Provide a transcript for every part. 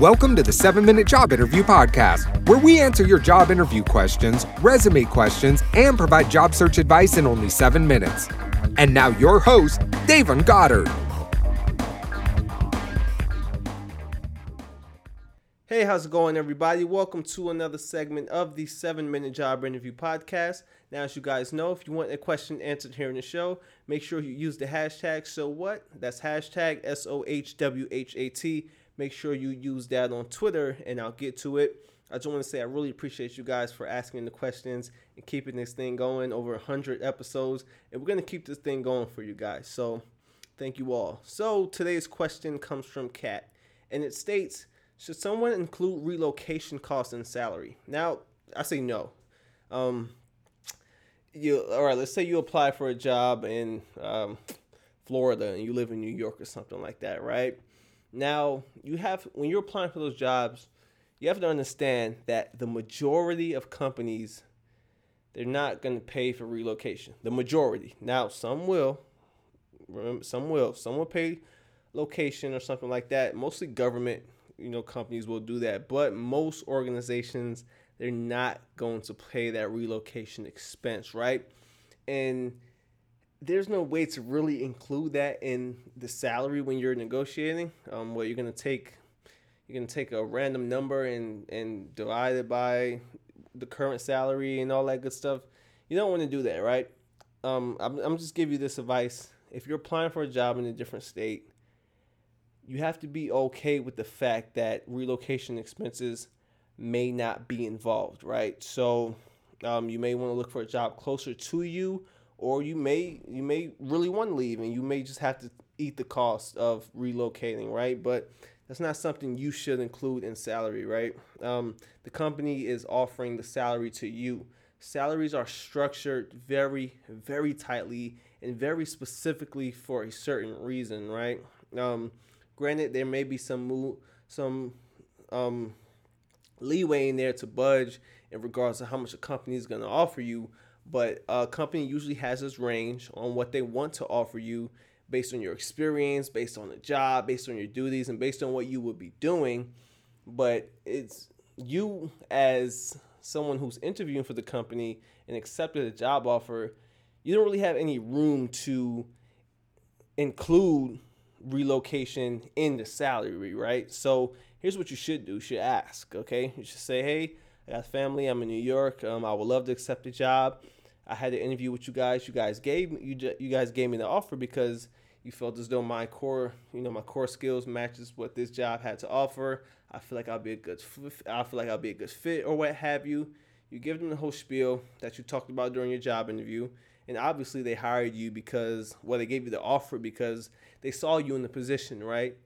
Welcome to the 7 Minute Job Interview Podcast, where we answer your job interview questions, resume questions, and provide job search advice in only 7 minutes. And now, your host, Davon Goddard. Hey, how's it going, everybody? Welcome to another segment of the 7 Minute Job Interview Podcast. Now, as you guys know, if you want a question answered here in the show, make sure you use the hashtag so what. That's hashtag S O H W H A T. Make sure you use that on Twitter and I'll get to it. I just want to say I really appreciate you guys for asking the questions and keeping this thing going over 100 episodes. And we're going to keep this thing going for you guys. So, thank you all. So, today's question comes from Kat and it states Should someone include relocation costs and salary? Now, I say no. Um, you all right let's say you apply for a job in um, florida and you live in new york or something like that right now you have when you're applying for those jobs you have to understand that the majority of companies they're not going to pay for relocation. The majority. Now some will. Remember some will. Some will pay location or something like that. Mostly government you know companies will do that. But most organizations they're not going to pay that relocation expense, right? And there's no way to really include that in the salary when you're negotiating. Um, what you're gonna take, you're gonna take a random number and and divide it by the current salary and all that good stuff. You don't want to do that, right? Um, I'm, I'm just give you this advice. If you're applying for a job in a different state, you have to be okay with the fact that relocation expenses may not be involved, right? So um, you may want to look for a job closer to you, or you may you may really want to leave, and you may just have to eat the cost of relocating, right? But that's not something you should include in salary, right? Um, the company is offering the salary to you. Salaries are structured very, very tightly and very specifically for a certain reason, right? Um, granted, there may be some some um, leeway in there to budge in regards to how much a company is going to offer you. But a company usually has this range on what they want to offer you based on your experience, based on the job, based on your duties, and based on what you would be doing. But it's you as someone who's interviewing for the company and accepted a job offer, you don't really have any room to include relocation in the salary, right? So here's what you should do. You should ask, okay? You should say, hey, I got family. I'm in New York. Um, I would love to accept the job. I had an interview with you guys. You guys gave me you, you guys gave me the offer because you felt as though my core, you know, my core skills matches what this job had to offer. I feel like I'll be a good I feel like I'll be a good fit or what have you. You give them the whole spiel that you talked about during your job interview. And obviously they hired you because well they gave you the offer because they saw you in the position, right?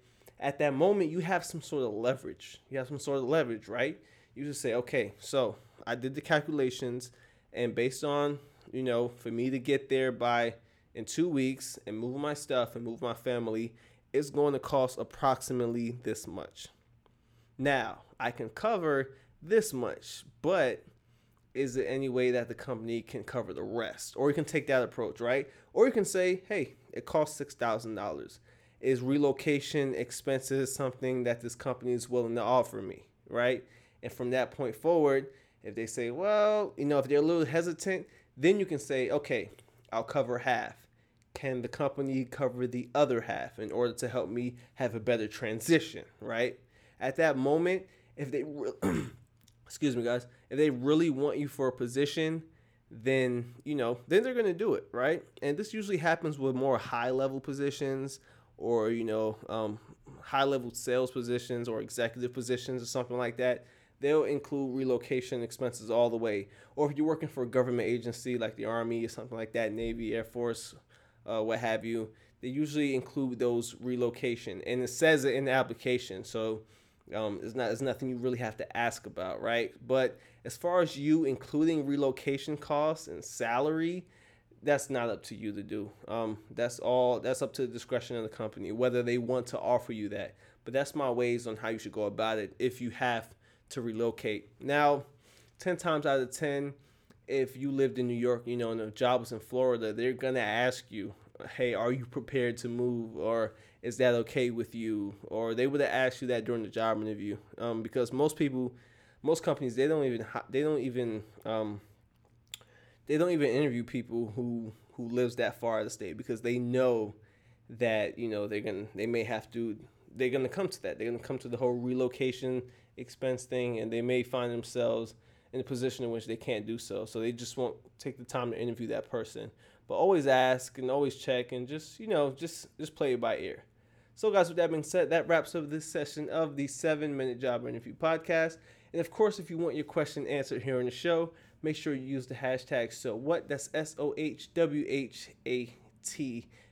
at that moment you have some sort of leverage. You have some sort of leverage, right? You just say, okay, so I did the calculations, and based on you know, for me to get there by in two weeks and move my stuff and move my family, it's going to cost approximately this much. Now I can cover this much, but is there any way that the company can cover the rest? Or you can take that approach, right? Or you can say, hey, it costs six thousand dollars is relocation expenses something that this company is willing to offer me, right? And from that point forward, if they say, well, you know, if they're a little hesitant, then you can say, okay, I'll cover half. Can the company cover the other half in order to help me have a better transition, right? At that moment, if they, re- excuse me, guys, if they really want you for a position, then you know, then they're gonna do it, right? And this usually happens with more high level positions or you know um, high level sales positions or executive positions or something like that they'll include relocation expenses all the way or if you're working for a government agency like the army or something like that navy air force uh, what have you they usually include those relocation and it says it in the application so um, it's not it's nothing you really have to ask about right but as far as you including relocation costs and salary that's not up to you to do. Um, that's all. That's up to the discretion of the company whether they want to offer you that. But that's my ways on how you should go about it if you have to relocate. Now, ten times out of ten, if you lived in New York, you know, and the job was in Florida, they're gonna ask you, "Hey, are you prepared to move?" Or is that okay with you? Or they would have asked you that during the job interview, um, because most people, most companies, they don't even they don't even um, they don't even interview people who who lives that far out of the state because they know that you know they're gonna they may have to they're gonna come to that. They're gonna come to the whole relocation expense thing and they may find themselves in a position in which they can't do so. So they just won't take the time to interview that person. But always ask and always check and just you know just just play it by ear. So guys with that being said that wraps up this session of the seven minute job interview podcast. And of course if you want your question answered here on the show make sure you use the hashtag so what. That's s-o-h-w-h-a-t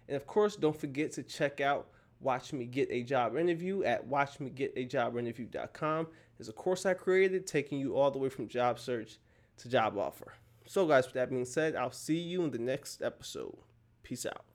and of course don't forget to check out watch me get a job interview at watchmegetajobinterview.com there's a course i created taking you all the way from job search to job offer. So guys with that being said i'll see you in the next episode. Peace out